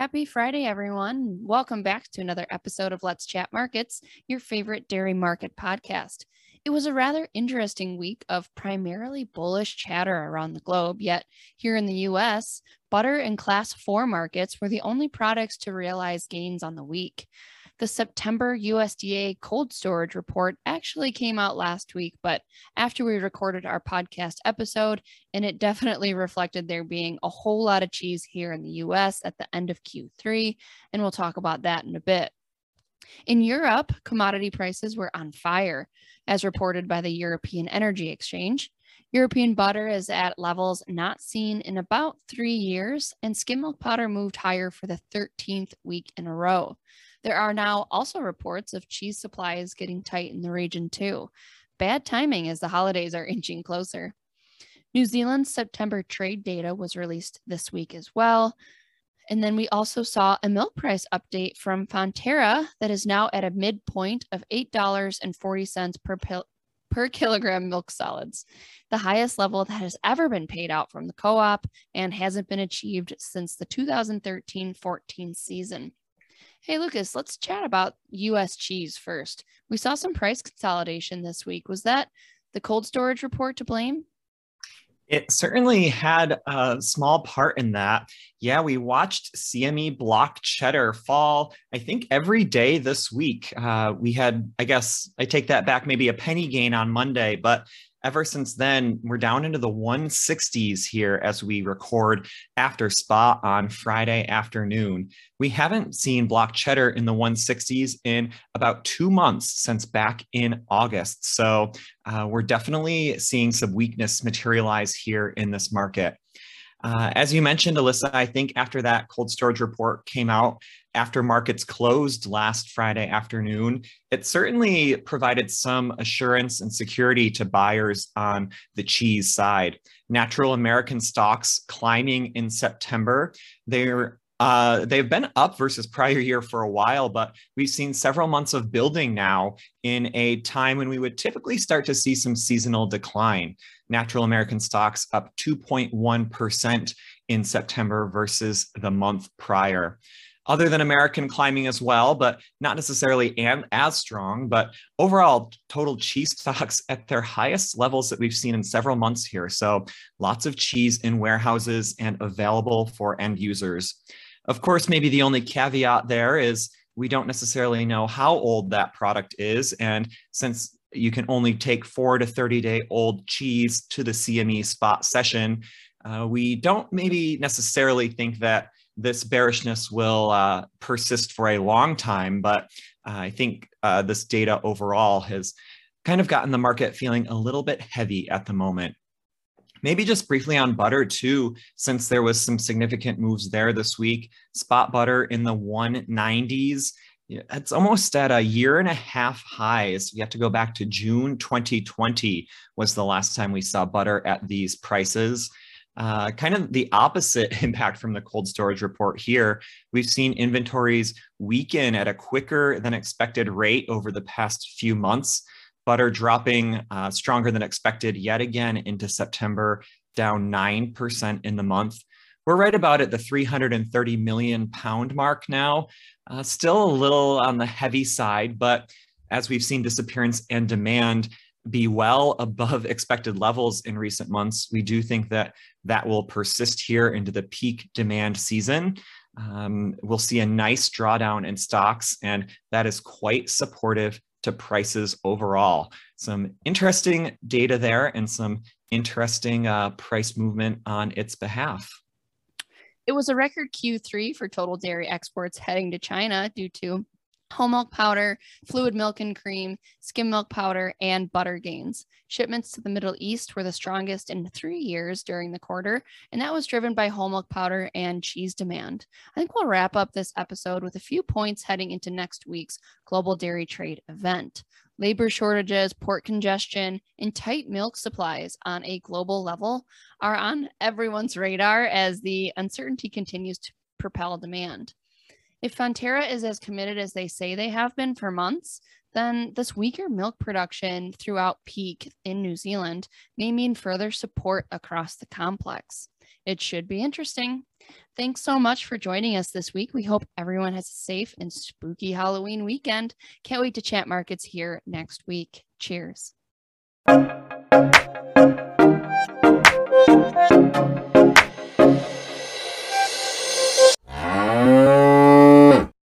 Happy Friday, everyone. Welcome back to another episode of Let's Chat Markets, your favorite dairy market podcast. It was a rather interesting week of primarily bullish chatter around the globe, yet here in the US, butter and class 4 markets were the only products to realize gains on the week. The September USDA cold storage report actually came out last week, but after we recorded our podcast episode, and it definitely reflected there being a whole lot of cheese here in the US at the end of Q3, and we'll talk about that in a bit. In Europe, commodity prices were on fire, as reported by the European Energy Exchange. European butter is at levels not seen in about three years, and skim milk powder moved higher for the 13th week in a row. There are now also reports of cheese supplies getting tight in the region too. Bad timing as the holidays are inching closer. New Zealand's September trade data was released this week as well. And then we also saw a milk price update from Fonterra that is now at a midpoint of $8.40 per, pil- per kilogram milk solids, the highest level that has ever been paid out from the co op and hasn't been achieved since the 2013 14 season. Hey, Lucas, let's chat about US cheese first. We saw some price consolidation this week. Was that the cold storage report to blame? It certainly had a small part in that. Yeah, we watched CME block cheddar fall, I think, every day this week. Uh, we had, I guess, I take that back, maybe a penny gain on Monday, but ever since then, we're down into the 160s here as we record after spot on Friday afternoon. We haven't seen block cheddar in the 160s in about two months since back in August. So uh, we're definitely seeing some weakness materialize here in this market. Uh, as you mentioned, Alyssa, I think after that cold storage report came out, after markets closed last Friday afternoon, it certainly provided some assurance and security to buyers on the cheese side. Natural American stocks climbing in September. They're uh, they've been up versus prior year for a while, but we've seen several months of building now in a time when we would typically start to see some seasonal decline. Natural American stocks up 2.1% in September versus the month prior other than American climbing as well, but not necessarily as strong. But overall, total cheese stocks at their highest levels that we've seen in several months here. So lots of cheese in warehouses and available for end users. Of course, maybe the only caveat there is we don't necessarily know how old that product is. And since you can only take four to 30 day old cheese to the CME spot session, uh, we don't maybe necessarily think that this bearishness will uh, persist for a long time, but uh, I think uh, this data overall has kind of gotten the market feeling a little bit heavy at the moment. Maybe just briefly on butter too, since there was some significant moves there this week. Spot butter in the 190s. It's almost at a year and a half highs. You have to go back to June 2020 was the last time we saw butter at these prices. Uh, kind of the opposite impact from the cold storage report here. We've seen inventories weaken at a quicker than expected rate over the past few months. Butter dropping uh, stronger than expected yet again into September, down 9% in the month. We're right about at the 330 million pound mark now. Uh, still a little on the heavy side, but as we've seen disappearance and demand, be well above expected levels in recent months. We do think that that will persist here into the peak demand season. Um, we'll see a nice drawdown in stocks, and that is quite supportive to prices overall. Some interesting data there and some interesting uh, price movement on its behalf. It was a record Q3 for total dairy exports heading to China due to whole milk powder, fluid milk and cream, skim milk powder, and butter gains. Shipments to the Middle East were the strongest in three years during the quarter, and that was driven by whole milk powder and cheese demand. I think we'll wrap up this episode with a few points heading into next week's Global Dairy Trade event. Labor shortages, port congestion, and tight milk supplies on a global level are on everyone's radar as the uncertainty continues to propel demand. If Fonterra is as committed as they say they have been for months, then this weaker milk production throughout peak in New Zealand may mean further support across the complex. It should be interesting. Thanks so much for joining us this week. We hope everyone has a safe and spooky Halloween weekend. Can't wait to chat markets here next week. Cheers.